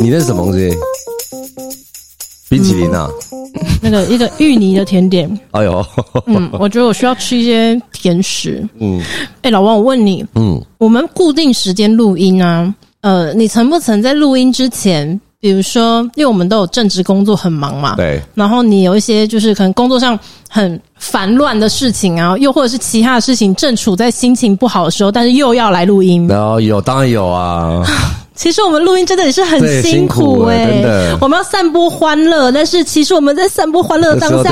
你那是什么东西？冰淇淋啊？嗯、那个一个芋泥的甜点。哎呦，嗯，我觉得我需要吃一些甜食。嗯，哎、欸，老王，我问你，嗯，我们固定时间录音啊，呃，你曾不曾在录音之前？比如说，因为我们都有正职工作，很忙嘛。对。然后你有一些就是可能工作上很烦乱的事情啊，又或者是其他的事情，正处在心情不好的时候，但是又要来录音。然后有，当然有啊。其实我们录音真的也是很辛苦哎、欸，真的。我们要散播欢乐，但是其实我们在散播欢乐的当下。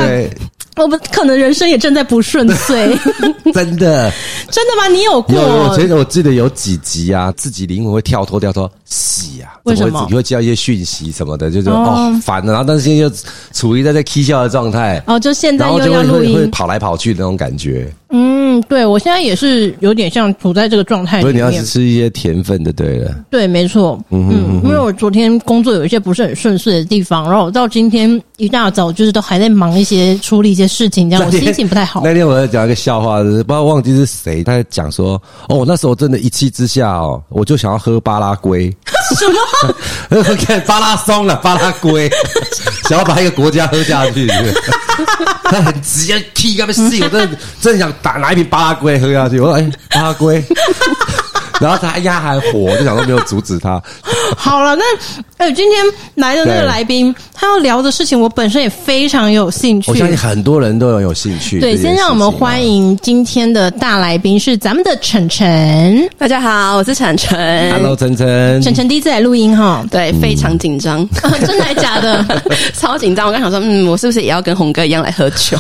我们可能人生也正在不顺遂，真的，真的吗？你有过？有，我觉得我记得有几集啊，自己灵魂会跳脱掉说，洗啊，为什么？你会接到一些讯息什么的，就是哦烦了，然后但是现在就处于在这 K 笑的状态，哦，就现在又要录音，会跑来跑去的那种感觉。嗯，对，我现在也是有点像处在这个状态里面。所以你要是吃一些甜分的，对了。对，没错。嗯嗯，因为我昨天工作有一些不是很顺遂的地方，然后我到今天一大早就是都还在忙一些处理一些事情，这样我心情不太好。那天我在讲一个笑话，不知道忘记是谁，他在讲说：“哦，那时候真的一气之下哦，我就想要喝巴拉圭。”什么？看巴拉松了，巴拉圭，想要把一个国家喝下去。他很直接踢，他们戏？我真的真想打拿一瓶巴拉圭喝下去。我说：“哎、欸，巴拉圭。” 然后他压还火，就想说没有阻止他。好了，那哎，今天来的那个来宾，他要聊的事情，我本身也非常有兴趣。我相信很多人都有有兴趣。对，先让我们欢迎今天的大来宾是咱们的晨晨。大家好，我是晨晨。Hello，晨晨。晨晨第一次来录音哈，对，非常紧张。嗯、真的还假的？超紧张！我刚想说，嗯，我是不是也要跟红哥一样来喝酒？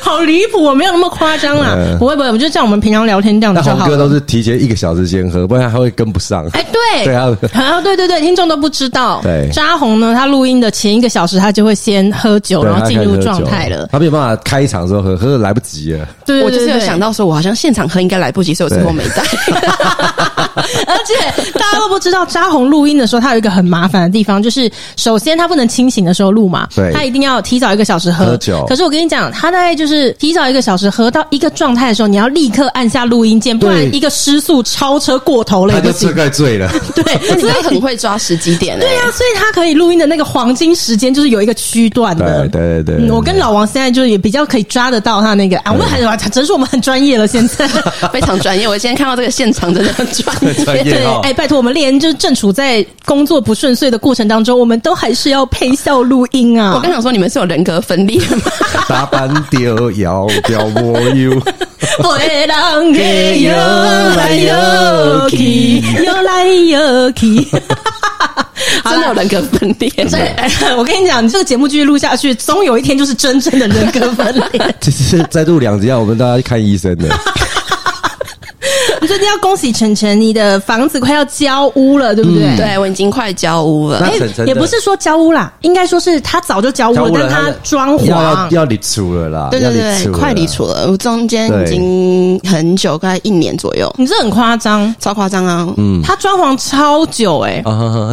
好 好离谱，我没有那么夸张啦。嗯、不会不会，我就像我们平常聊天这样子就好。哥都是提前一个小时先喝，不然他会跟不上。哎，对，对啊，啊，对对对，听众都不知道。对，扎红呢，他录音的前一个小时，他就会先喝酒，然后进入状态了。他没有办法开场的时候喝，喝的来不及了。对，我就是有想到说，我好像现场喝应该来不及，所以我最后没带。而且大家都不知道，扎红录音的时候，他有一个很麻烦的地方，就是首先他不能清醒的时候录嘛，对，他一定要提早一个小时喝，喝酒。可是我跟你讲，他大概就是提早一个小时喝到一个状态的时候，你要立刻按下录音键，不然一个失速超车过头了，他就醉盖醉了。对，所以很会抓时机点。对呀，所以他可以录音的那个黄金时间就是有一个区段的。对对对，我跟老王现在就是也比较可以抓得到他那个啊，我们还真是我们很专业了，现在非常专业。我今天看到这个现场真的很专业。对，哎，拜托我们连就是正处在工作不顺遂的过程当中，我们都还是要配笑录音啊。我刚想说，你们是有人格分裂吗？打扮丢要掉我摇。会让给游来游去，游来游去，真的有人格分裂。对，我跟你讲，你这个节目继续录下去，总有一天就是真正的人格分裂。其实再录两集，要我们大家去看医生的。你最近要恭喜晨晨，你的房子快要交屋了，对不对？嗯、对，我已经快交屋了。哎，也不是说交屋啦，应该说是他早就交屋了，但他装潢要要离出了啦。对对对，快离出了，我中间已经很久，快一年左右。你这很夸张，超夸张啊！嗯，他装潢超久哎、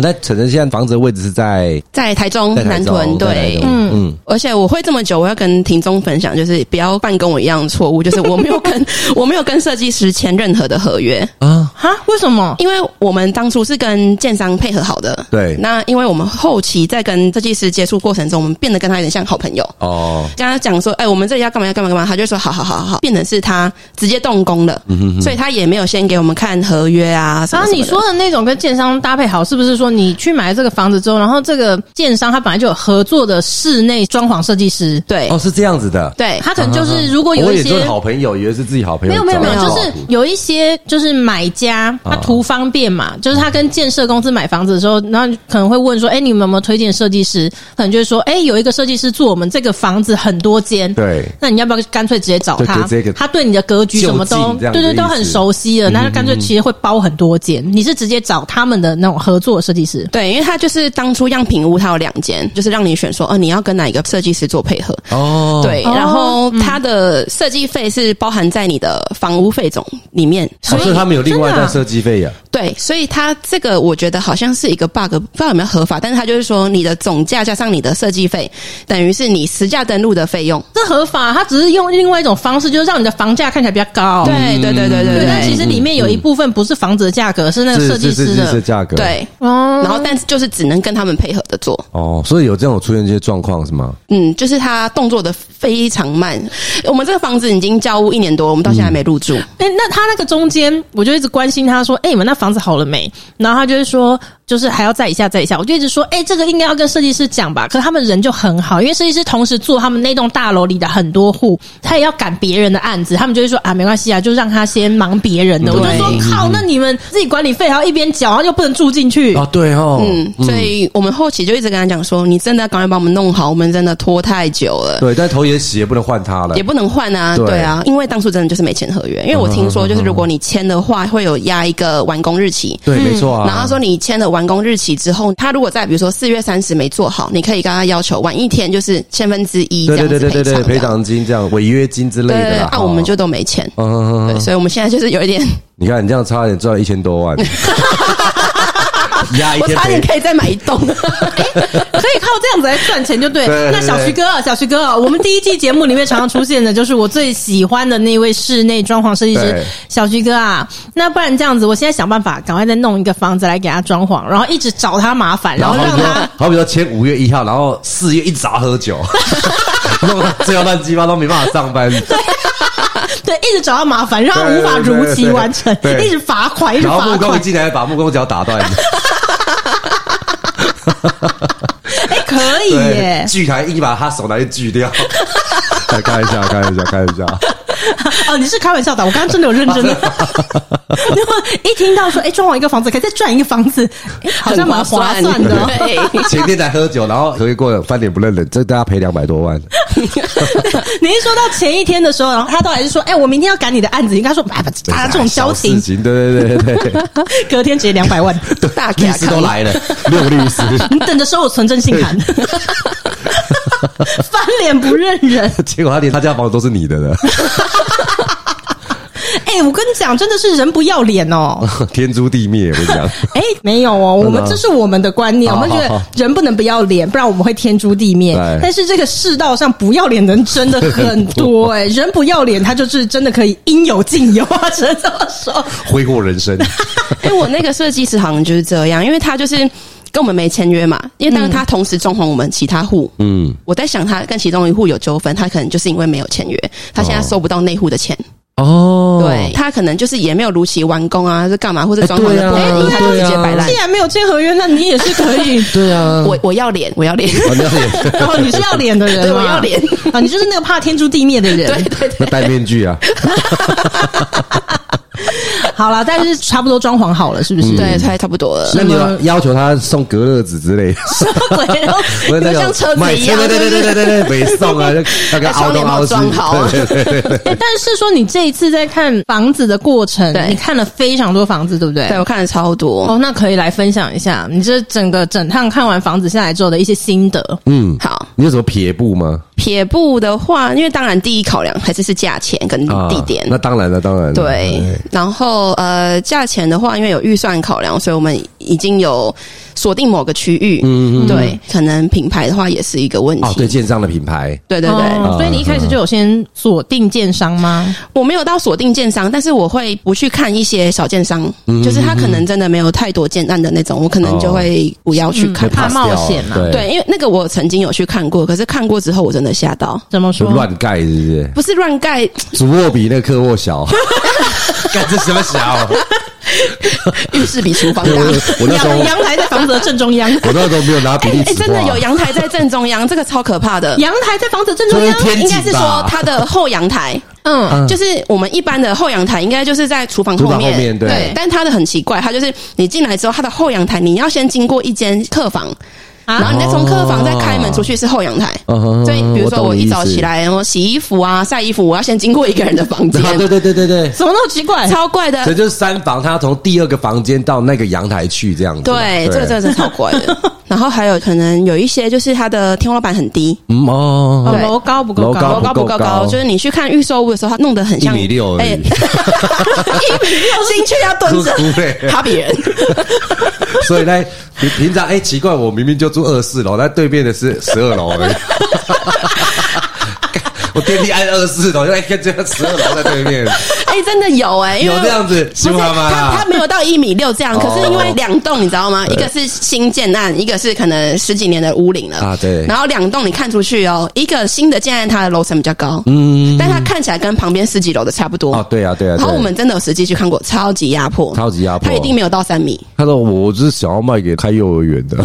那晨晨现在房子的位置是在在台中南屯，对，嗯嗯。而且我会这么久，我要跟听众分享，就是不要犯跟我一样的错误，就是我没有跟 我没有跟设计师签任何的合约啊？哈？为什么？因为我们当初是跟建商配合好的。对。那因为我们后期在跟设计师接触过程中，我们变得跟他有点像好朋友哦。跟他讲说，哎，我们这里要干嘛要干嘛干嘛，他就说好好好好好，变成是他直接动工了。嗯哼哼。所以他也没有先给我们看合约啊。然后你说的那种跟建商搭配好，是不是说你去买这个房子之后，然后这个建商他本来就有合作的室内装潢设计师？对。哦，是这样子的。对，他可能就是如果有一些好朋友，以为是自己好朋友。没有没有没有，就是有一些就是买家他图方便嘛，就是他跟建设公司买房子的时候，然后可能会问说：“哎，你们有没有推荐设计师？”可能就会说：“哎，有一个设计师做我们这个房子很多间，对，那你要不要干脆直接找他？他对你的格局什么都对对都很熟悉了，那就干脆其实会包很多间。你是直接找他们的那种合作设计师？对，因为他就是当初样品屋他有两间，就是让你选说，哦，你要跟哪一个设计师做配合？哦，对，然后他的设计费是包含在你的房屋费总里面。所以他们有另外的设计费呀。对，所以他这个我觉得好像是一个 bug，不知道有没有合法，但是他就是说你的总价加上你的设计费，等于是你实价登录的费用，这合法。他只是用另外一种方式，就是让你的房价看起来比较高。对对对对对对。但其实里面有一部分不是房子的价格，是那个设计师的价格。对哦。然后，但是就是只能跟他们配合的做。哦，所以有这种出现这些状况是吗？嗯，就是他动作的非常慢。我们这个房子已经交屋一年多，我们到现在还没入住。哎，那他那个中间，我就一直关心他说：“哎，你们那房子好了没？”然后他就会说。就是还要再一下再一下，我就一直说，哎、欸，这个应该要跟设计师讲吧。可是他们人就很好，因为设计师同时做他们那栋大楼里的很多户，他也要赶别人的案子，他们就会说啊，没关系啊，就让他先忙别人的。我就说靠，那你们自己管理费还要一边缴，然后又不能住进去啊？对哦，嗯，所以我们后期就一直跟他讲说，你真的要赶快帮我们弄好，我们真的拖太久了。对，但头也洗也不能换他了，也不能换啊。对，对啊，因为当初真的就是没签合约，因为我听说就是如果你签的话，会有压一个完工日期。对，没错啊。然后他说你签了完工日期之后。他如果在比如说四月三十没做好，你可以跟他要求晚一天，就是千分之一这样子赔偿，对对对对对，赔偿金这样违约金之类的。那我们就都没钱，嗯嗯嗯，所以我们现在就是有一点，你看你这样差点赚了一千多万。我差点可以再买一栋，哎，可以靠这样子来赚钱就对。对对对，那小徐哥，小徐哥，我们第一季节目里面常常出现的就是我最喜欢的那位室内装潢设计师对小徐哥啊。那不然这样子，我现在想办法赶快再弄一个房子来给他装潢，然后一直找他麻烦，然后让他好比说签五月一号，然后四月一早喝酒，弄到最后乱七八糟没办法上班。对，一直找他麻烦，让他无法如期完成，一直罚款，一直罚款。然后木工一进来把木工脚打断。哎，可以耶！锯台一把他手拿去锯掉。来看一下，看一下，看一下。哦，你是开玩笑的，我刚刚真的有认真的。然 后 一听到说，哎，装潢一个房子可以再赚一个房子，好像蛮划算的。对，前天才喝酒，然后合约过了，翻脸不认人，这大家赔两百多万。你一说到前一天的时候，然后他都还是说，哎，我明天要赶你的案子，应该说，哎，大家这种交情，对对对对，隔天直接两百万，大律师都来了，六律师，你等着收我存证信函。翻脸不认人，结果他连他家房子都是你的了。哎、欸，我跟你讲，真的是人不要脸哦，天诛地灭！我跟你讲，哎、欸，没有哦，我们这是我们的观念，我们觉得人不能不要脸，不然我们会天诛地灭。但是这个世道上不要脸的人真的很多哎，人不要脸，他就是真的可以应有尽有啊，只能这么说，挥霍人生。哎，我那个设计师好像就是这样，因为他就是。跟我们没签约嘛，因为当他同时装潢我们其他户，嗯，我在想他跟其中一户有纠纷，他可能就是因为没有签约，他现在收不到内户的钱。哦，对，他可能就是也没有如期完工啊，是干嘛或者装潢的不满意，他就直接摆烂。既然没有签合约，那你也是可以。对啊，我我要脸，我要脸，我要脸。然后你是要脸的人，对，我要脸啊，你就是那个怕天诛地灭的人。对对对，戴面具啊。好了，但是差不多装潢好了，是不是？对，差差不多了。那你要要求他送隔热纸之类的，什么鬼？不是像车子一样，对对对对对对，没送啊，那个凹洞凹装好。对对对对。但是说你这一次在看房子的过程，你看了非常多房子，对不对？对，我看了超多。哦，那可以来分享一下你这整个整趟看完房子下来之后的一些心得。嗯，好。你有什么撇步吗？撇步的话，因为当然第一考量还是是价钱跟地点。那当然了，当然。对，然后呃，价钱的话，因为有预算考量，所以我们已经有锁定某个区域。嗯嗯。对，可能品牌的话也是一个问题。哦，对，建商的品牌。对对对。所以你一开始就有先锁定建商吗？我没有到锁定建商，但是我会不去看一些小建商，就是他可能真的没有太多建案的那种，我可能就会不要去看，怕冒险嘛。对，因为那个我曾经有去看过，可是看过之后我真的吓到。怎么说？乱盖是不是？不是乱盖，主卧比那个客卧小。干这什么小？浴室比厨房大。我那时候阳台在房子的正中央。我那时候没有拿比例尺。哎，真的有阳台在正中央，这个超可怕的。阳台在房子正中央，应该是说它的后阳台。嗯，就是我们一般的后阳台，应该就是在厨房后面。对，但它的很奇怪，它就是你进来之后，它的后阳台你要先经过一间客房。然后你再从客房再开门出去是后阳台，所以比如说我一早起来，然后洗衣服啊、晒衣服，我要先经过一个人的房间。对对对对对，什么那么奇怪？超怪的。所以就是三房，他要从第二个房间到那个阳台去这样子。对，这个真的是超怪的。然后还有可能有一些就是它的天花板很低，嗯哦，对，楼高不够高，楼高不够高，就是你去看预售屋的时候，它弄得很像一米六，哎，一米六进去要蹲着，他比人。所以呢，你平常哎，奇怪，我明明就住二四楼，但对面的是十二楼。我电梯按二十四楼，就看这个十二楼 在对面。哎，真的有哎，有这样子，不是他他没有到一米六这样，可是因为两栋你知道吗？一个是新建案，一个是可能十几年的屋龄了啊。对。然后两栋你看出去哦，一个新的建案，它的楼层比较高，嗯，但它看起来跟旁边十几楼的差不多。哦，对啊，对啊。然后我们真的有实际去看过，超级压迫，超级压迫，它一定没有到三米。他说：“我只是想要卖给开幼儿园的。”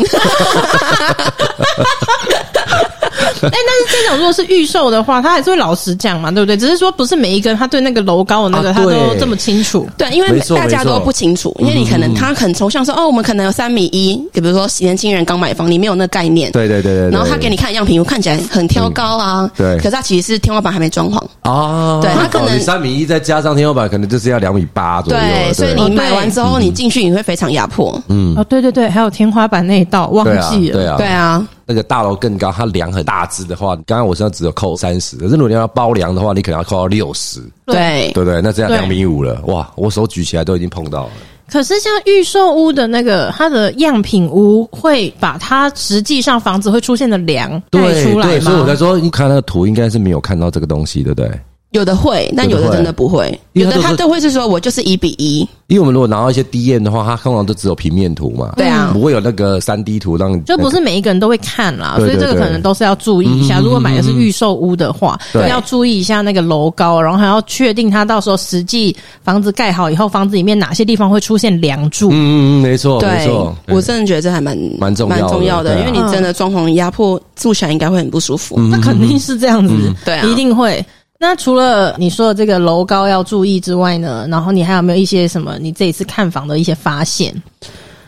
哎，但是这种如果是预售的话，他还是会老实讲嘛，对不对？只是说不是每一个人他对那个楼高的那个他都这么清楚，对，因为大家都不清楚，因为你可能他很抽象说哦，我们可能有三米一，比如说年轻人刚买房，你没有那个概念，对对对对，然后他给你看样品，看起来很挑高啊，对，可是他其实是天花板还没装潢。哦，对他可能三米一再加上天花板，可能就是要两米八左右，对，所以你买完之后你进去你会非常压迫，嗯，哦，对对对，还有天花板那一道忘记了，对啊，对啊。那个大楼更高，它梁很大只的话，刚刚我身上只有扣三十，可是如果你要包梁的话，你可能要扣到六十，对对对，那这样两米五了，哇，我手举起来都已经碰到了。可是像预售屋的那个，它的样品屋会把它实际上房子会出现的梁带出来吗？对，所以我在说，你看那个图，应该是没有看到这个东西，对不对？有的会，但有的真的不会。有的他都会是说，我就是一比一。因为我们如果拿到一些 DM 的话，它通常都只有平面图嘛，对啊，不会有那个三 D 图让你。就不是每一个人都会看啦，所以这个可能都是要注意一下。如果买的是预售屋的话，要注意一下那个楼高，然后还要确定它到时候实际房子盖好以后，房子里面哪些地方会出现梁柱。嗯嗯嗯，没错，没错。我真的觉得这还蛮蛮重蛮重要的，因为你真的装潢压迫住起来应该会很不舒服。那肯定是这样子，对啊，一定会。那除了你说的这个楼高要注意之外呢，然后你还有没有一些什么你这一次看房的一些发现？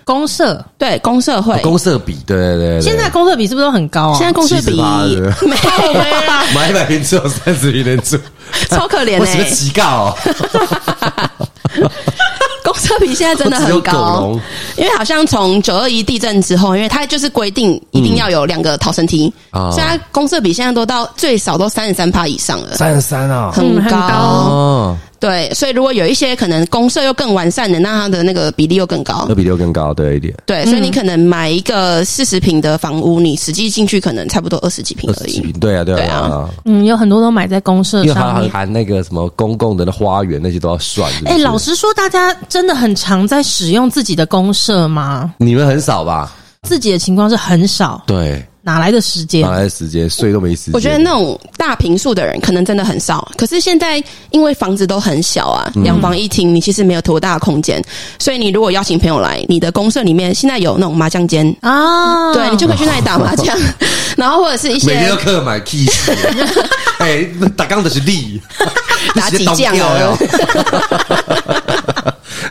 公社。对公社会。公社比对对对，现在公社比是不是都很高啊？现在公社比没有买一百平只有三十平人住，超可怜 我是个乞丐？公 设比现在真的很高，因为好像从九二一地震之后，因为它就是规定一定要有两个逃生梯啊，现在公设比现在都到最少都三十三趴以上了，三十三啊，很高。对，所以如果有一些可能公社又更完善的，那它的那个比例又更高，那比例又更高，对一点。对，所以你可能买一个四十平的房屋，你实际进去可能差不多二十几平而已。对啊，对啊，嗯，有很多都买在公社上面，因为它含那个什么公共的花园那些都要算。哎，老实说，大家真的很常在使用自己的公社吗？你们很少吧？自己的情况是很少。对。哪来的时间？哪来的时间？睡都没时间。我觉得那种大平数的人可能真的很少。可是现在因为房子都很小啊，两房一厅，你其实没有多大的空间。所以你如果邀请朋友来，你的公社里面现在有那种麻将间啊，对，你就可以去那里打麻将。然后或者是一些每天要客买 key，哎，打杠的是力，打几将哦。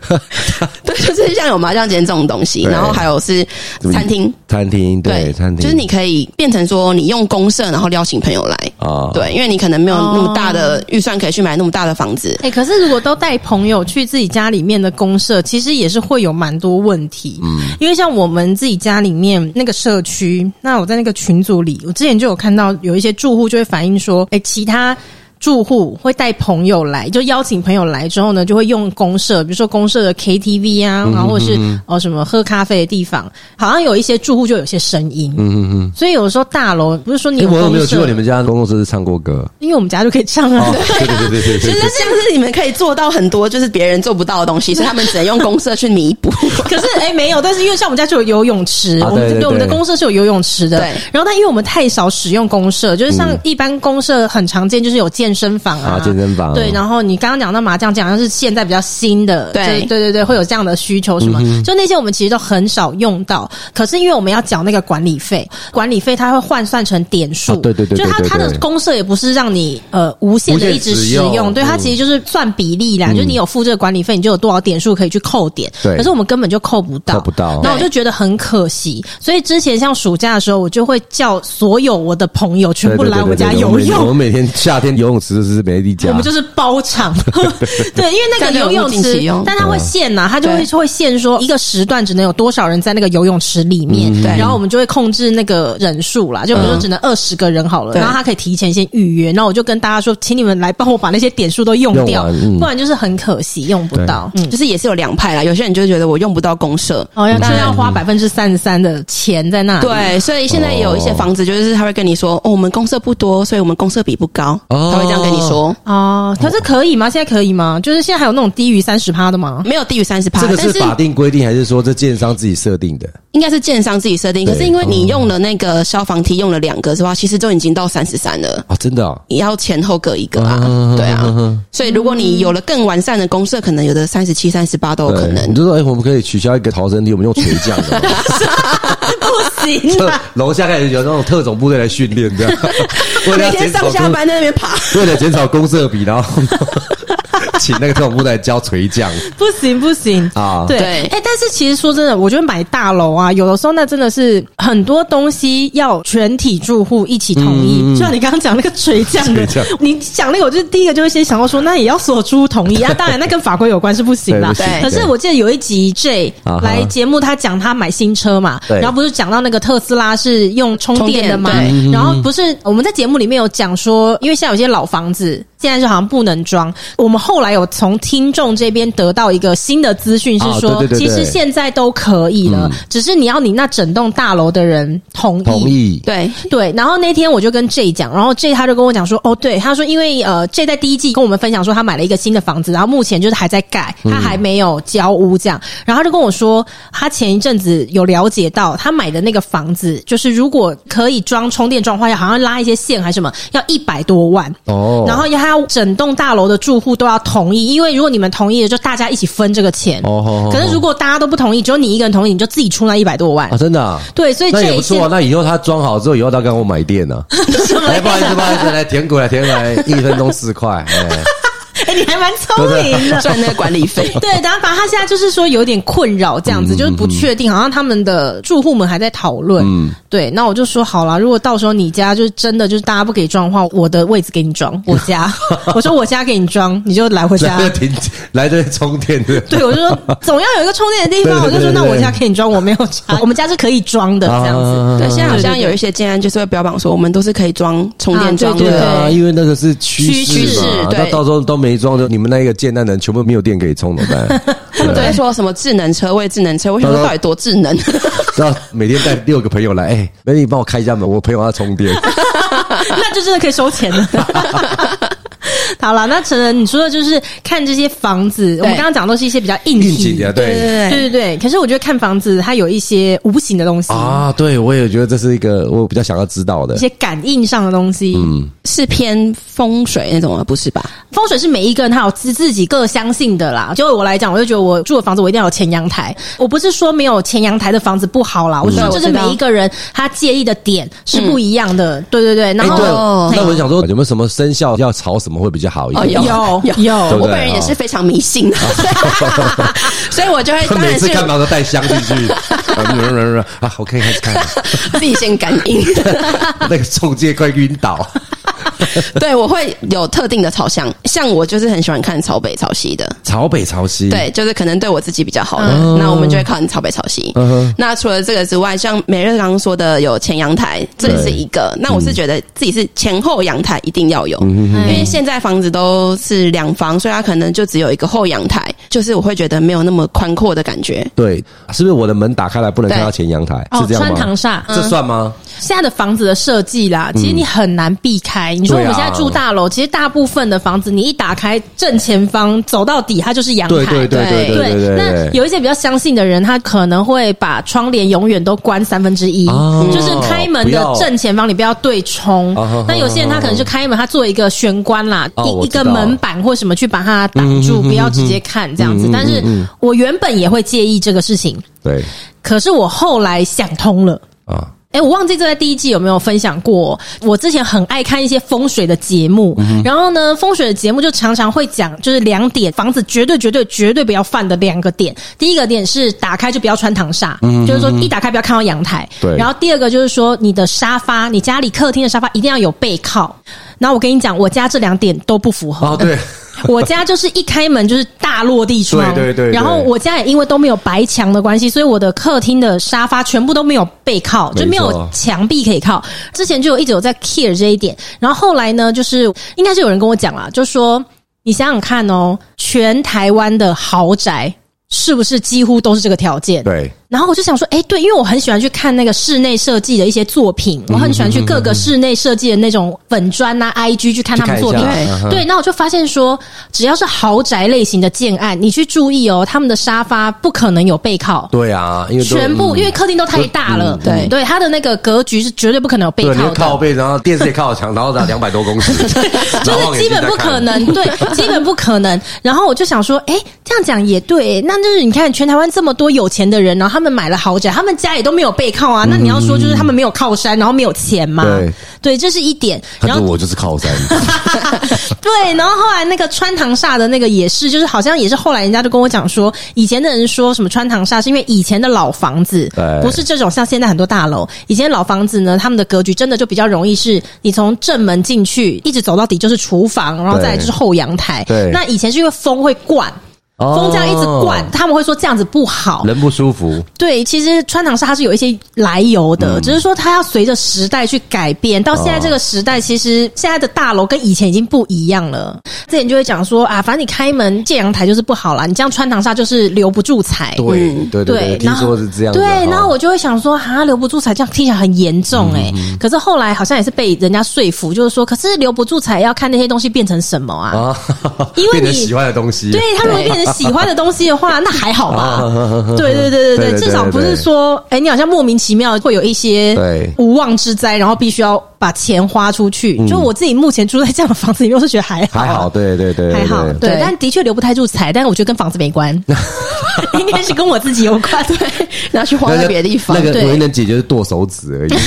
对，就是像有麻将间这种东西，然后还有是餐厅，餐厅对，餐厅就是你可以变成说你用公社，然后邀请朋友来啊，对，因为你可能没有那么大的预算可以去买那么大的房子。哎，可是如果都带朋友去自己家里面的公社，其实也是会有蛮多问题。嗯，因为像我们自己家里面那个社区，那我在那个群组里，我之前就有看到有一些住户就会反映说，哎，其他。住户会带朋友来，就邀请朋友来之后呢，就会用公社，比如说公社的 KTV 啊，然后或者是哦什么喝咖啡的地方，好像有一些住户就有些声音，嗯嗯嗯，所以有时候大楼不是说你有，我有没有去过你们家公共设施唱过歌？因为我们家就可以唱啊，对对对对对，其实像是你们可以做到很多就是别人做不到的东西，所以他们只能用公社去弥补。可是哎没有，但是因为像我们家就有游泳池，我们对我们的公社是有游泳池的，对。然后但因为我们太少使用公社，就是像一般公社很常见就是有健身房啊，健身房对，然后你刚刚讲到麻将，讲的是现在比较新的，对对对对，会有这样的需求什么？就那些我们其实都很少用到。可是因为我们要缴那个管理费，管理费它会换算成点数，对对对，就它它的公社也不是让你呃无限的一直使用，对，它其实就是算比例啦，就是你有付这个管理费，你就有多少点数可以去扣点。对，可是我们根本就扣不到，扣不到。那我就觉得很可惜，所以之前像暑假的时候，我就会叫所有我的朋友全部来我们家游泳。我们每天夏天游泳。泳池就是美丽家，我们就是包场。对，因为那个游泳池，但它会限呐，它就会会限说一个时段只能有多少人在那个游泳池里面，对，然后我们就会控制那个人数啦，就比如说只能二十个人好了，然后他可以提前先预约，然后我就跟大家说，请你们来帮我把那些点数都用掉，不然就是很可惜用不到。嗯，就是也是有两派啦，有些人就觉得我用不到公社，哦，要就要花百分之三十三的钱在那里。对，所以现在有一些房子，就是他会跟你说，哦，我们公社不多，所以我们公社比不高，他会这样跟你说。哦，可是可以吗？现在可以吗？就是现在还有那种低于三十趴的吗？没有低于三十趴，这个是法定规定还是说这建商自己设定的？应该是建商自己设定。可是因为你用了那个消防梯用了两个是吧？其实都已经到三十三了啊！真的，你要前后各一个啊？对啊，所以如果你有了更完善的公社，可能有的三十七、三十八都有可能。你就说，哎，我们可以取消一个逃生梯，我们用垂降的。不行，楼下开始有那种特种部队来训练，这样。每天上下班在那边爬，为了减少公社比，然后。请那个特种部队教垂降，不行不行啊！对，哎，但是其实说真的，我觉得买大楼啊，有的时候那真的是很多东西要全体住户一起同意。就像你刚刚讲那个垂降的，你讲那个，我就第一个就会先想到说，那也要所有住户同意啊。当然，那跟法规有关是不行的。对，可是我记得有一集 J 来节目，他讲他买新车嘛，然后不是讲到那个特斯拉是用充电的嘛，然后不是我们在节目里面有讲说，因为现在有些老房子。现在就好像不能装。我们后来有从听众这边得到一个新的资讯，是说其实现在都可以了，只是你要你那整栋大楼的人同意。同意。对对。然后那天我就跟 J 讲，然后 J 他就跟我讲说，哦，对，他说因为呃 J 在第一季跟我们分享说他买了一个新的房子，然后目前就是还在盖，他还没有交屋这样。然后他就跟我说，他前一阵子有了解到他买的那个房子，就是如果可以装充电桩话，要好像拉一些线还是什么，要一百多万哦。然后要他。要整栋大楼的住户都要同意，因为如果你们同意了，就大家一起分这个钱。哦，可是如果大家都不同意，只有你一个人同意，你就自己出那一百多万啊！真的啊？对，所以这也不错啊。那以后他装好之后，以后他跟我买电呢？来，不好意思，不好意思，来填过来，填过来，一分钟四块。哎，你还蛮聪明的，赚那个管理费。对，然后反正他现在就是说有点困扰，这样子就是不确定，好像他们的住户们还在讨论。嗯，对。那我就说好了，如果到时候你家就是真的就是大家不给装的话，我的位置给你装，我家。我说我家给你装，你就来回家停，来这充电的。对，我就说总要有一个充电的地方，我就说那我家给你装，我没有 家，我们家是可以装的这样子。对，现在好像有一些建安就是会标榜说我们都是可以装充电桩的。对啊，因为那个是趋势嘛，那到时候都没装就你们那个。贱蛋人全部没有电可以充怎么办？他们都在说什么智能车位、智能车位，我想说到底多智能？然后每天带六个朋友来，哎、欸，美女，你帮我开一下门，我朋友要充电，那就真的可以收钱了。好了，那成人你说的就是看这些房子，我们刚刚讲的都是一些比较硬体的，对对对对对对。可是我觉得看房子，它有一些无形的东西啊。对，我也觉得这是一个我比较想要知道的一些感应上的东西。嗯，是偏风水那种吗？不是吧？风水是每一个人他有自自己各相信的啦。就我来讲，我就觉得我住的房子我一定要有前阳台。我不是说没有前阳台的房子不好啦，我说就是每一个人他介意的点是不一样的。对对对。然后，那我想说，有没有什么生肖要朝什么会比较好一点？有有有，我本人也是非常迷信的，所以我就会 当然是看到都带香进去。啊，我可以开始看，自己先感应，那个中介快晕倒。对，我会有特定的朝向，像我就是很喜欢看朝北朝西的，朝北朝西，对，就是可能对我自己比较好的，那我们就会看朝北朝西。那除了这个之外，像美日刚刚说的有前阳台，这也是一个。那我是觉得自己是前后阳台一定要有，因为现在房子都是两房，所以它可能就只有一个后阳台，就是我会觉得没有那么宽阔的感觉。对，是不是我的门打开来不能看到前阳台？是这样吗？穿堂煞，这算吗？现在的房子的设计啦，其实你很难避开。你说我们现在住大楼，其实大部分的房子，你一打开正前方走到底，它就是阳台。对对对对对。那有一些比较相信的人，他可能会把窗帘永远都关三分之一，就是开门的正前方，你不要对冲。那有些人他可能就开门，他做一个玄关啦，一一个门板或什么去把它挡住，不要直接看这样子。但是我原本也会介意这个事情，对。可是我后来想通了啊。哎，我忘记这在第一季有没有分享过。我之前很爱看一些风水的节目，嗯、然后呢，风水的节目就常常会讲，就是两点房子绝对绝对绝对不要犯的两个点。第一个点是打开就不要穿堂煞，嗯、就是说一打开不要看到阳台。对。然后第二个就是说，你的沙发，你家里客厅的沙发一定要有背靠。然后我跟你讲，我家这两点都不符合。哦，对。我家就是一开门就是大落地窗，对对对，对。然后我家也因为都没有白墙的关系，所以我的客厅的沙发全部都没有背靠，就没有墙壁可以靠。之前就有一直有在 care 这一点，然后后来呢，就是应该是有人跟我讲了，就说你想想看哦，全台湾的豪宅是不是几乎都是这个条件？对。然后我就想说，哎，对，因为我很喜欢去看那个室内设计的一些作品，我很喜欢去各个室内设计的那种粉砖呐、IG 去看他们作品。对，对，那我就发现说，只要是豪宅类型的建案，你去注意哦，他们的沙发不可能有背靠。对啊，因为全部因为客厅都太大了，对对，它的那个格局是绝对不可能有背靠的。靠背，然后电视也靠墙，然后在两百多公尺，就是基本不可能，对，基本不可能。然后我就想说，哎，这样讲也对，那就是你看全台湾这么多有钱的人，然后他们买了豪宅，他们家也都没有背靠啊。那你要说就是他们没有靠山，然后没有钱嘛？对，对，这是一点。然后我就是靠山。对，然后后来那个穿堂煞的那个也是，就是好像也是后来人家就跟我讲说，以前的人说什么穿堂煞是因为以前的老房子，不是这种像现在很多大楼。以前的老房子呢，他们的格局真的就比较容易是，你从正门进去，一直走到底就是厨房，然后再来就是后阳台。对，那以前是因为风会灌。风这样一直灌，他们会说这样子不好，人不舒服。对，其实穿堂煞它是有一些来由的，只是说它要随着时代去改变。到现在这个时代，其实现在的大楼跟以前已经不一样了。之前就会讲说啊，反正你开门见阳台就是不好啦，你这样穿堂煞就是留不住财。对对对，听说是这样。对，然后我就会想说啊，留不住财这样听起来很严重哎。可是后来好像也是被人家说服，就是说，可是留不住财要看那些东西变成什么啊？因为你 喜欢的东西，对他们会变成。喜欢的东西的话，那还好吧。对对对对对，至少不是说，哎、欸，你好像莫名其妙会有一些无妄之灾，然后必须要把钱花出去。就我自己目前住在这样的房子里面，我是觉得还好，还好，对对对，还好，对。但的确留不太住财，但是我觉得跟房子没关，应该是跟我自己有关。对，然后去花在别的地方。那个唯一能解决是剁手指而已。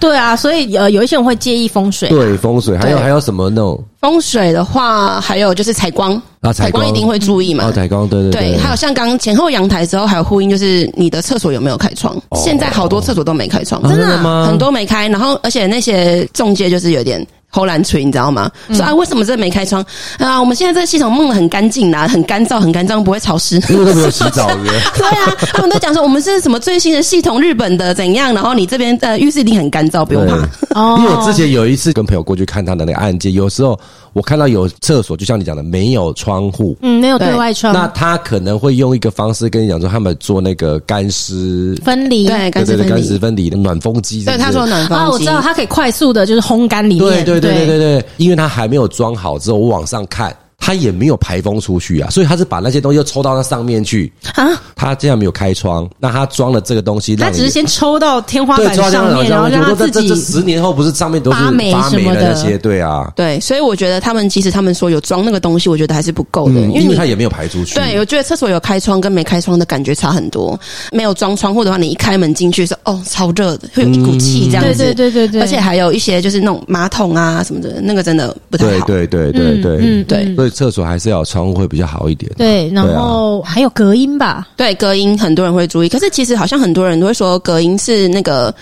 对啊，所以呃，有一些人会介意风水。对风水，还有还有什么那种？风水的话，还有就是采光啊，采光一定会注意嘛。哦，采光，对对对。对，还有像刚前后阳台之后，还有呼应，就是你的厕所有没有开窗？现在好多厕所都没开窗，真的吗？很多没开，然后而且那些中介就是有点。偷懒锤，你知道吗？说啊，为什么这没开窗啊？我们现在这个系统弄得很干净呐，很干燥，很干燥，不会潮湿。因为都没有洗澡 的。对啊，他们都讲说我们是什么最新的系统，日本的怎样？然后你这边呃浴室一定很干燥，不用怕。哦。因为我之前有一次跟朋友过去看他的那个案件，有时候我看到有厕所，就像你讲的，没有窗户，嗯，没有对外窗。那他可能会用一个方式跟你讲说，他们做那个干湿分离，对，干湿分离，干湿分离的暖风机。对，他说暖风机。啊，我知道，它可以快速的，就是烘干里面。对对对对对对对。因为它还没有装好之后，我往上看。他也没有排风出去啊，所以他是把那些东西又抽到那上面去啊。他这样没有开窗，那他装了这个东西，他只是先抽到天花板上面，然后让他自己。十年后不是上面都是发霉的那些？对啊，对，所以我觉得他们其实他们说有装那个东西，我觉得还是不够的，因为他也没有排出去。对，我觉得厕所有开窗跟没开窗的感觉差很多。没有装窗户的话，你一开门进去是哦，超热的，会有一股气这样子。对对对对，而且还有一些就是那种马桶啊什么的，那个真的不太好。对对对对对，嗯对，所以厕所还是要。窗户会比较好一点，对，然后还有隔音吧，对，隔音很多人会注意，可是其实好像很多人都会说隔音是那个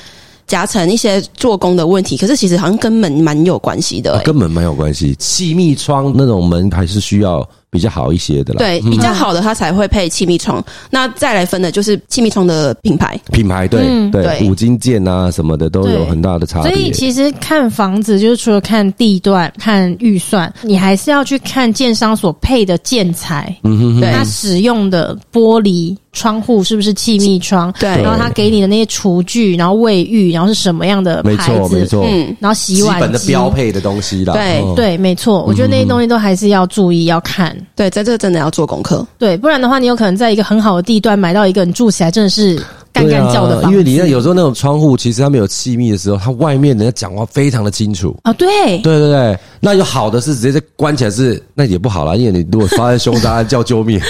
夹层一些做工的问题，可是其实好像跟门蛮有关系的，跟门蛮有关系，气密窗那种门还是需要。比较好一些的啦，对，比较好的它才会配气密窗。那再来分的就是气密窗的品牌，品牌对对，五金件啊什么的都有很大的差别。所以其实看房子就是除了看地段、看预算，你还是要去看建商所配的建材，嗯哼，对，它使用的玻璃窗户是不是气密窗？对，然后他给你的那些厨具，然后卫浴，然后是什么样的牌子？没错，嗯，然后洗碗基本的标配的东西啦，对。对，没错，我觉得那些东西都还是要注意要看。对，在这个真的要做功课。对，不然的话，你有可能在一个很好的地段买到一个你住起来真的是干干叫的房子。因为你那有时候那种窗户，其实它没有气密的时候，它外面人家讲话非常的清楚啊。对，对对对。那有好的是直接就关起来是，那也不好啦，因为你如果发生凶杀案叫救命，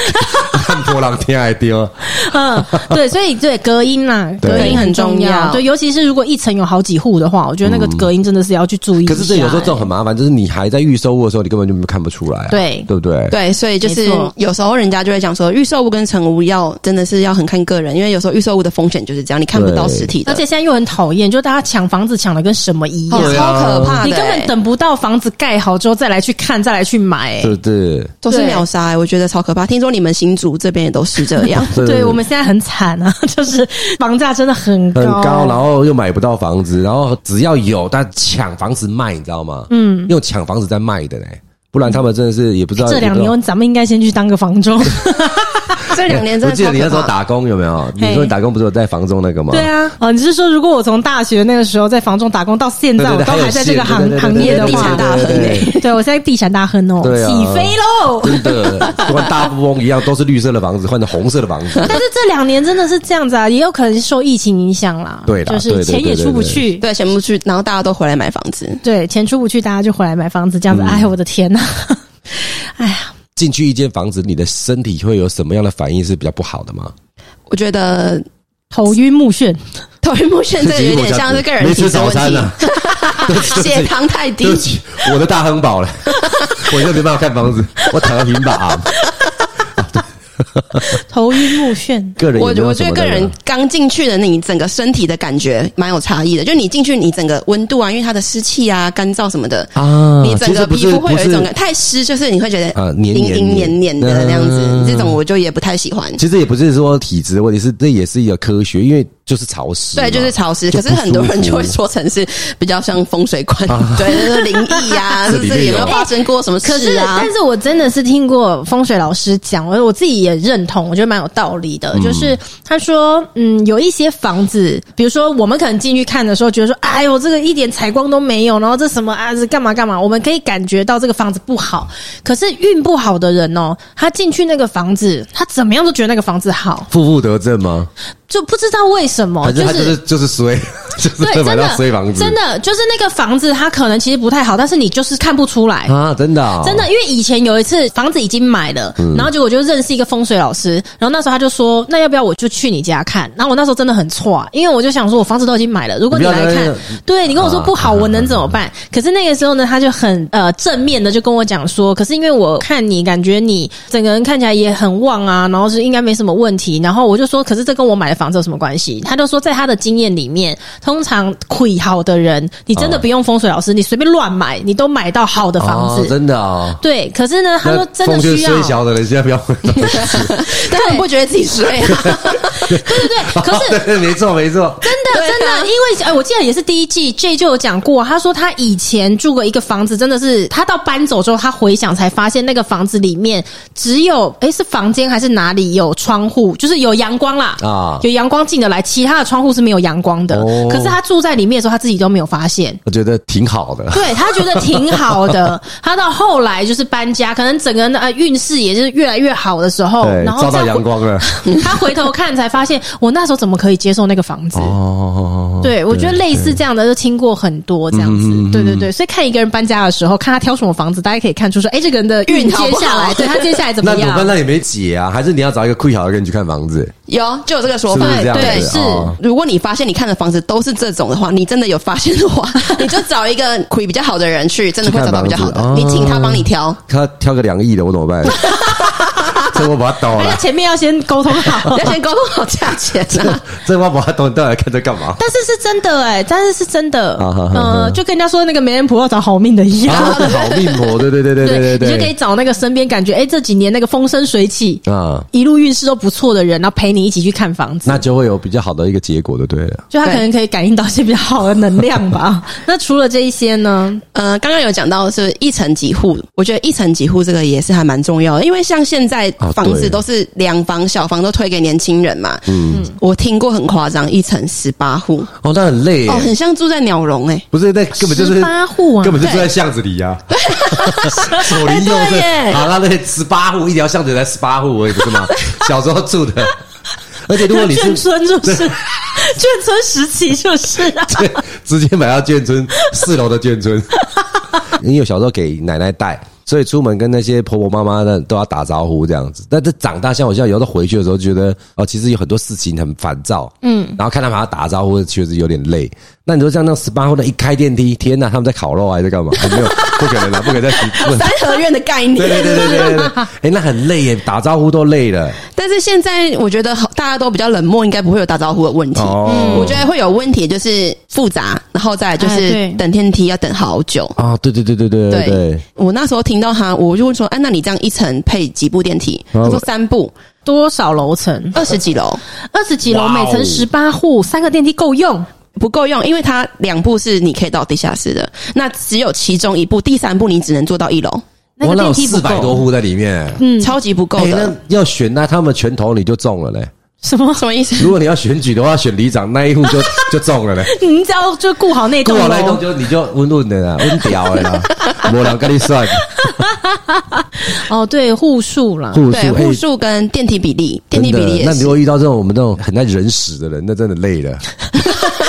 看破浪天还丢。嗯，对，所以对隔音啦，隔音很重要。对，尤其是如果一层有好几户的话，我觉得那个隔音真的是要去注意。可是这有时候这种很麻烦，就是你还在预售屋的时候，你根本就看不出来。对，对不对？对，所以就是有时候人家就会讲说，预售屋跟成屋要真的是要很看个人，因为有时候预售屋的风险就是这样，你看不到实体的，而且现在又很讨厌，就大家抢房子抢的跟什么一样，超可怕，你根本等不到房子盖好之后再来去看，再来去买，对对，都是秒杀，我觉得超可怕。听说你们新竹这边也都是这样，对，我们现在很惨啊，就是房价真的很高，很高，然后又买不到房子，然后只要有，但抢房子卖，你知道吗？嗯，用抢房子在卖的嘞，不然他们真的是也不知道。这两年咱们应该先去当个房仲。这两年真的，我记得你那时候打工有没有？你说你打工不是有在房中那个吗？对啊，哦，你是说如果我从大学那个时候在房中打工到现在，我都还在这个行行业的话，大亨哎，对我现在地产大亨哦，起飞喽！真的，就跟大富翁一样，都是绿色的房子换成红色的房子。但是这两年真的是这样子啊，也有可能受疫情影响啦。对，就是钱也出不去，对，钱不去，然后大家都回来买房子。对，钱出不去，大家就回来买房子，这样子。哎，我的天呐，哎呀。进去一间房子，你的身体会有什么样的反应是比较不好的吗？我觉得头晕目眩，头晕目眩，这个有点像是个人没吃早餐了。血糖太低，我的大亨饱了，我就没办法看房子，我躺在平板。头晕目眩，个人有有我我觉得个人刚进去的你整个身体的感觉蛮有差异的，就你进去你整个温度啊，因为它的湿气啊、干燥什么的啊，你整个皮肤会有一种太湿，就是你会觉得啊黏黏黏黏的那样子，嗯、这种我就也不太喜欢。其实也不是说体质的问题，是这也是一个科学，因为。就是潮湿，对，就是潮湿。可是很多人就会说成是比较像风水馆，对，就是灵异 呀，是不是有没有发生过什么事啊？但是我真的是听过风水老师讲，我我自己也认同，我觉得蛮有道理的。就是他说，嗯，有一些房子，比如说我们可能进去看的时候，觉得说，哎呦，这个一点采光都没有，然后这什么啊，是干嘛干嘛？我们可以感觉到这个房子不好。可是运不好的人哦，他进去那个房子，他怎么样都觉得那个房子好，负负得正吗？就不知道为什么，就是就是就是衰，就是买到衰房子，真的就是那个房子，它可能其实不太好，但是你就是看不出来啊，真的真的，因为以前有一次房子已经买了，然后结果就认识一个风水老师，然后那时候他就说，那要不要我就去你家看？然后我那时候真的很错，因为我就想说，我房子都已经买了，如果你来看，对你跟我说不好，我能怎么办？可是那个时候呢，他就很呃正面的就跟我讲说，可是因为我看你感觉你整个人看起来也很旺啊，然后是应该没什么问题，然后我就说，可是这跟我买的房子有什么关系？他就说，在他的经验里面，通常亏好的人，你真的不用风水老师，你随便乱买，你都买到好的房子，真的哦。对，可是呢，他说真的需要。衰小的人现在不要，他们不觉得自己衰。对对对，可是 没错没错，真的真的，因为哎，我记得也是第一季 J 就有讲过，他说他以前住过一个房子，真的是他到搬走之后，他回想才发现那个房子里面只有哎是房间还是哪里有窗户，就是有阳光啦啊，有阳光进得来。其他的窗户是没有阳光的，哦、可是他住在里面的时候，他自己都没有发现。我觉得挺好的，对，他觉得挺好的。他到后来就是搬家，可能整个人的呃运势也是越来越好的时候，对然后照到阳光了。他回头看才发现，我那时候怎么可以接受那个房子？哦，对，我觉得类似这样的就听过很多这样子。嗯、对对对，所以看一个人搬家的时候，看他挑什么房子，大家可以看出说，哎，这个人的运接下来，对他接下来怎么样？那我那也没解啊，还是你要找一个亏好的人去看房子？有，就有这个说法，对，是。如果你发现你看的房子都是这种的话，你真的有发现的话，你就找一个亏比较好的人去，真的会找到比较好的。你请他帮你挑，他挑个两亿的，我怎么办？这我把它倒了。前面要先沟通好，要先沟通好价钱啊。这我把它倒，你到底看在干嘛？但是是真的哎，但是是真的。嗯，就跟人家说那个媒人婆要找好命的一样。好命婆，对对对对对对，你就可以找那个身边感觉哎这几年那个风生水起啊，一路运势都不错的人，然后陪你一起去看房子，那就会有比较好的一个结果，的对了。就他可能可以感应到一些比较好的能量吧。那除了这一些呢？呃，刚刚有讲到是一层几户，我觉得一层几户这个也是还蛮重要的，因为像现在。房子都是两房小房都推给年轻人嘛，嗯，我听过很夸张，一层十八户。哦，那很累哦，很像住在鸟笼哎，不是，那根本就是十八户啊，根本就住在巷子里呀，左邻右舍，好，那那十八户一条巷子才十八户我也，不是吗？小时候住的，而且如果你是眷村，就是 眷村时期，就是啊，对，直接买到眷村四楼的眷村，因为小时候给奶奶带。所以出门跟那些婆婆妈妈的都要打招呼这样子。但这长大像我现在有时候回去的时候，觉得哦，其实有很多事情很烦躁，嗯，然后看他们打招呼，确实有点累。那你说像那十八户的一开电梯，天哪，他们在烤肉还是干嘛？没有，不可能啦，不可能在问 三合院的概念。对对对对对对，哎、欸，那很累耶，打招呼都累了。但是现在我觉得大家都比较冷漠，应该不会有打招呼的问题。哦、嗯，我觉得会有问题就是复杂，然后再来就是等电梯要等好久。啊、哦，对对对对对对，对。我那时候听到他，我就问说，哎、啊，那你这样一层配几部电梯？他说三部，多少楼层？二十几楼，二十几楼，每层十八户，三个电梯够用。不够用，因为它两部是你可以到地下室的，那只有其中一部，第三部你只能坐到一楼。那个电梯四百多户在里面，嗯，超级不够的。欸、那要选，那他们拳头你就中了嘞。什么什么意思？如果你要选举的话，选里长那一户就 就中了嘞。你只要就顾好那栋，顾好那栋就你就温润的啦，温屌的啦，没人跟你算。哦，对，户数啦，户数，户数跟电梯比例，电梯比例也是。那你如果遇到这种我们这种很爱人屎的人，那真的累了。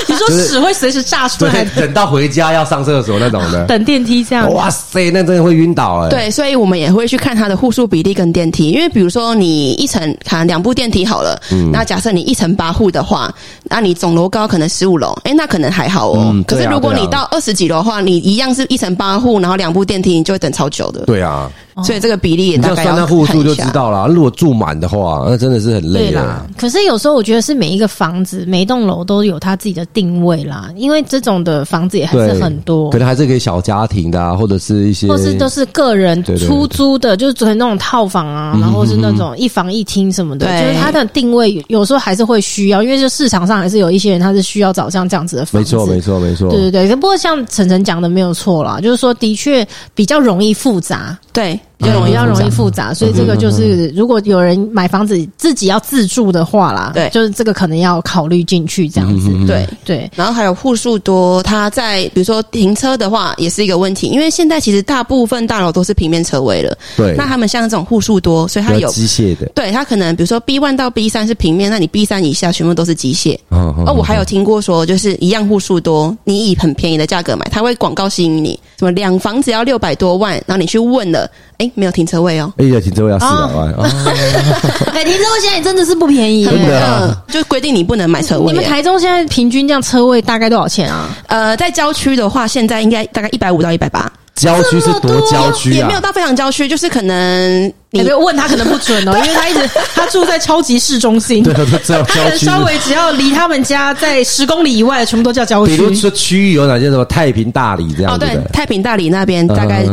你说屎会随时炸出来，等到回家要上厕所那种的，等电梯这样。哇塞，那真的会晕倒哎。对，所以我们也会去看它的户数比例跟电梯，因为比如说你一层可能两部电梯好了，嗯，那假设你一层八户的话，那你总楼高可能十五楼，哎，那可能还好哦。可是如果你到二十几楼的话，你一样是一层八户，然后两部电梯，你就会等超久的。对啊。所以这个比例也大概要算那户数就知道了。如果住满的话，那真的是很累啦。可是有时候我觉得是每一个房子、每一栋楼都有它自己的定位啦。因为这种的房子也还是很多，可能还是给小家庭的，啊，或者是一些，或是都是个人出租的，就是做成那种套房啊，然后是那种一房一厅什么的。就是它的定位有时候还是会需要，因为就市场上还是有一些人他是需要找像这样子的房子。没错，没错，没错。对对对。不过像晨晨讲的没有错啦，就是说的确比较容易复杂。对。比较容易，比较容易复杂，所以这个就是，如果有人买房子自己要自住的话啦，对，就是这个可能要考虑进去这样子，对对。然后还有户数多，它在比如说停车的话也是一个问题，因为现在其实大部分大楼都是平面车位了，对。那他们像这种户数多，所以它有机械的，对，它可能比如说 B one 到 B 三是平面，那你 B 三以下全部都是机械。哦，我还有听过说，就是一样户数多，你以很便宜的价格买，它会广告吸引你，什么两房只要六百多万，然后你去问了。哎，没有停车位哦！哎呀，停车位要四百万啊！哎，停车位现在真的是不便宜，真的啊，就规定你不能买车位。你们台中现在平均这样车位大概多少钱啊？呃，在郊区的话，现在应该大概一百五到一百八。郊区是多郊区啊？也没有到非常郊区，就是可能。你没有问他可能不准哦，因为他一直他住在超级市中心，对，他可能稍微只要离他们家在十公里以外，全部都叫郊区。比如说区域有哪些什么太平大理这样？哦，对，太平大理那边大概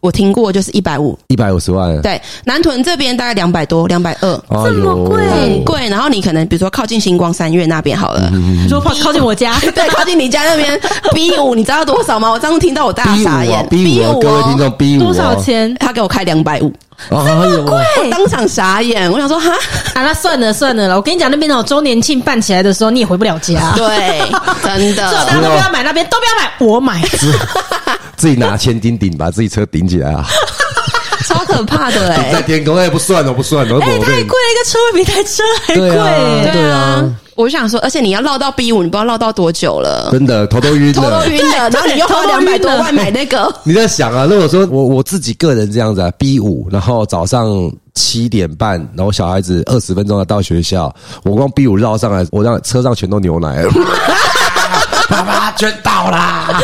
我听过就是一百五，一百五十万。对，南屯这边大概两百多，两百二，这么贵，很贵。然后你可能比如说靠近星光三月那边好了，你说靠靠近我家，对，靠近你家那边 B 五，你知道多少吗？我刚刚听到我大傻眼，B 五，各位听众 B 五多少钱？他给我开两百五。这么贵，我当场傻眼。我想说，哈，啊，那算了算了了。我跟你讲，那边那种周年庆办起来的时候，你也回不了家。对，真的，大家都不要买那边，都不要买，我买。自己拿千斤顶，把自己车顶起来啊！超可怕的哎，在天空哎，不算了，不算了，哎，太贵了，一个车位比台车还贵，对啊。我就想说，而且你要绕到 B 五，你不知道绕到多久了，真的头都晕了，头都晕了。然后你又花两百多万买那个，你在想啊？如果说我我自己个人这样子啊，B 五，然后早上七点半，然后小孩子二十分钟要到学校，我光 B 五绕上来，我让车上全都牛奶了，爸爸全倒啦。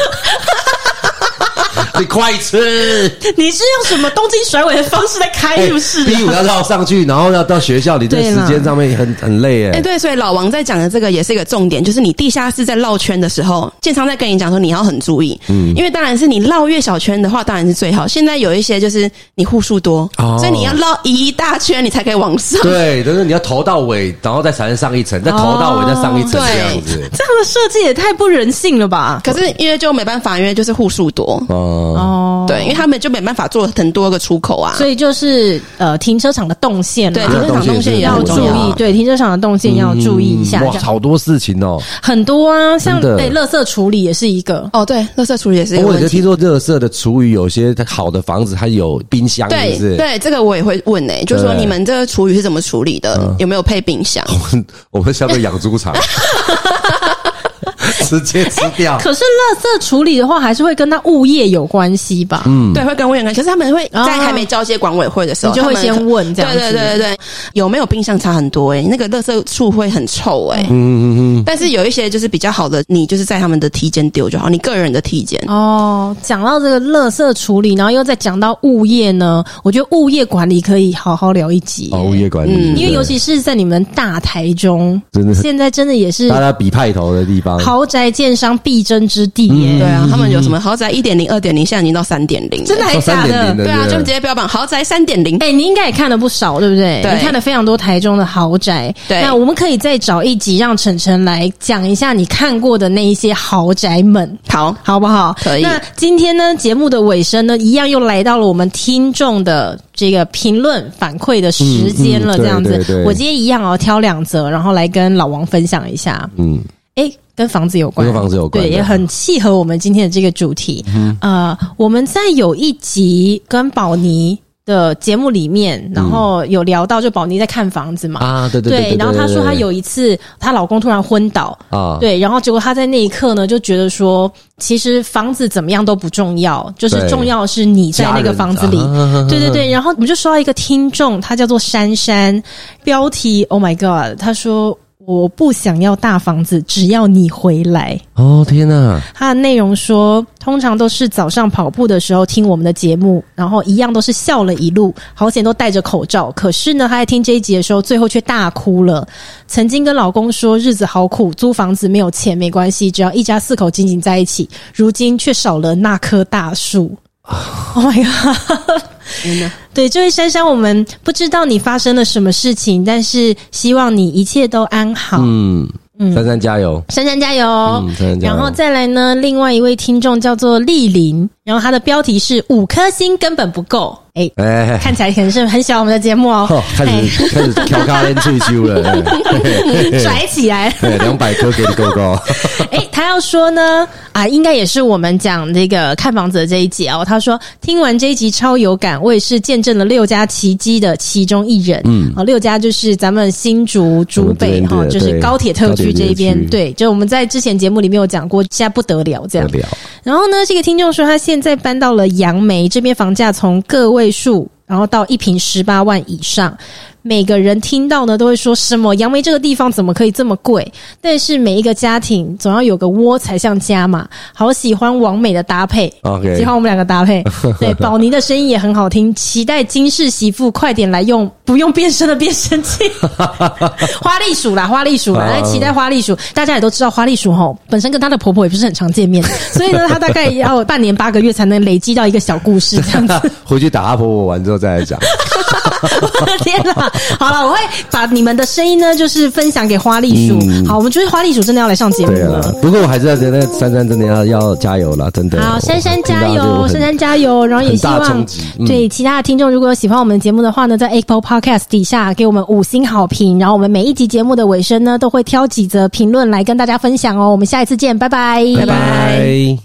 你快吃！你是用什么东京甩尾的方式在开？是不是？B 五要绕上去，然后要到学校，你这时间上面很很累哎。哎，对，所以老王在讲的这个也是一个重点，就是你地下室在绕圈的时候，建昌在跟你讲说你要很注意，嗯，因为当然是你绕越小圈的话，当然是最好。现在有一些就是你户数多，哦，所以你要绕一大圈，你才可以往上。对，就是你要头到尾，然后再才能上一层，再头到尾再上一层这样子。这样的设计也太不人性了吧？可是因为就没办法，因为就是户数多，哦。哦，对，因为他们就没办法做很多个出口啊，所以就是呃，停车场的动线，对，停车场动线也要注意，对，停车场的动线要注意一下。哇，好多事情哦，很多啊，像对，垃圾处理也是一个。哦，对，垃圾处理也是一个。我就听说垃圾的厨余，有些好的房子它有冰箱，对，对，这个我也会问呢，就是说你们这个厨余是怎么处理的？有没有配冰箱？我们我们像个养猪场。直接吃掉。可是，垃圾处理的话，还是会跟他物业有关系吧？嗯，对，会跟物业有关系。可是他们会在还没交接管委会的时候，你就会先问这样。对对对对对，有没有冰箱差很多？哎，那个垃圾处会很臭哎。嗯嗯嗯。但是有一些就是比较好的，你就是在他们的梯间丢就好，你个人的梯间。哦，讲到这个垃圾处理，然后又再讲到物业呢，我觉得物业管理可以好好聊一集。哦，物业管理，因为尤其是在你们大台中，真的现在真的也是大家比派头的地方，豪宅建商必争之地耶。对啊，他们有什么豪宅一点零、二点零，现在已经到三点零，真的还假的？对啊，就直接标榜豪宅三点零。哎，你应该也看了不少，对不对？你看了非常多台中的豪宅。对，那我们可以再找一集让晨晨来讲一下你看过的那一些豪宅们，好好不好？可以。那今天呢，节目的尾声呢，一样又来到了我们听众的这个评论反馈的时间了。这样子，我今天一样哦，挑两则，然后来跟老王分享一下。嗯，哎，跟房子有关，跟房子有关，对，也很契合我们今天的这个主题。嗯，呃，我们在有一集跟宝妮的节目里面，然后有聊到，就宝妮在看房子嘛，啊，对对对，对，然后她说她有一次她老公突然昏倒。啊，对，然后结果她在那一刻呢就觉得说，其实房子怎么样都不重要，就是重要是你在那个房子里，对对对，然后我们就收到一个听众，他叫做珊珊，标题 Oh my God，他说。我不想要大房子，只要你回来。哦天哪！他的内容说，通常都是早上跑步的时候听我们的节目，然后一样都是笑了一路，好险都戴着口罩。可是呢，他在听这一集的时候，最后却大哭了。曾经跟老公说日子好苦，租房子没有钱没关系，只要一家四口紧紧在一起。如今却少了那棵大树。Oh my god！对，这位珊珊，我们不知道你发生了什么事情，但是希望你一切都安好。嗯嗯，珊珊加油，珊珊加油。嗯，珊珊加油。然后再来呢，另外一位听众叫做丽玲，然后他的标题是五颗星根本不够。哎哎，看起来可能是很喜欢我们的节目哦。开始开始调咖啡退休了，拽起来，对，两百颗给你够够。哎，他要说呢，啊，应该也是我们讲这个看房子的这一集哦。他说听完这一集超有感，我也是见证了六家奇迹的其中一人。嗯，啊，六家就是咱们新竹竹北哈，就是高铁特区这边。对，就我们在之前节目里面有讲过，现在不得了这样。然后呢，这个听众说他现现在搬到了杨梅这边，房价从个位数，然后到一平十八万以上。每个人听到呢，都会说什么杨梅这个地方怎么可以这么贵？但是每一个家庭总要有个窝才像家嘛。好喜欢王美的搭配，OK，喜欢我们两个搭配。对，宝妮的声音也很好听，期待金氏媳妇快点来用不用变身的变声器。花栗鼠啦，花栗鼠啦，来期待花栗鼠。大家也都知道花栗鼠吼，本身跟她的婆婆也不是很常见面，所以呢，她大概要半年八个月才能累积到一个小故事这样子。回去打她婆婆完之后再来讲。我 的天哪！好了，我会把你们的声音呢，就是分享给花栗鼠。嗯、好，我们觉得花栗鼠真的要来上节目了。啊、不过我还是要觉得珊珊真的要要加油了，真的。好，珊珊加油，珊珊加油。然后也希望、嗯、对其他的听众，如果有喜欢我们的节目的话呢，在 Apple Podcast 底下给我们五星好评。然后我们每一集节目的尾声呢，都会挑几则评论来跟大家分享哦。我们下一次见，拜拜，拜拜。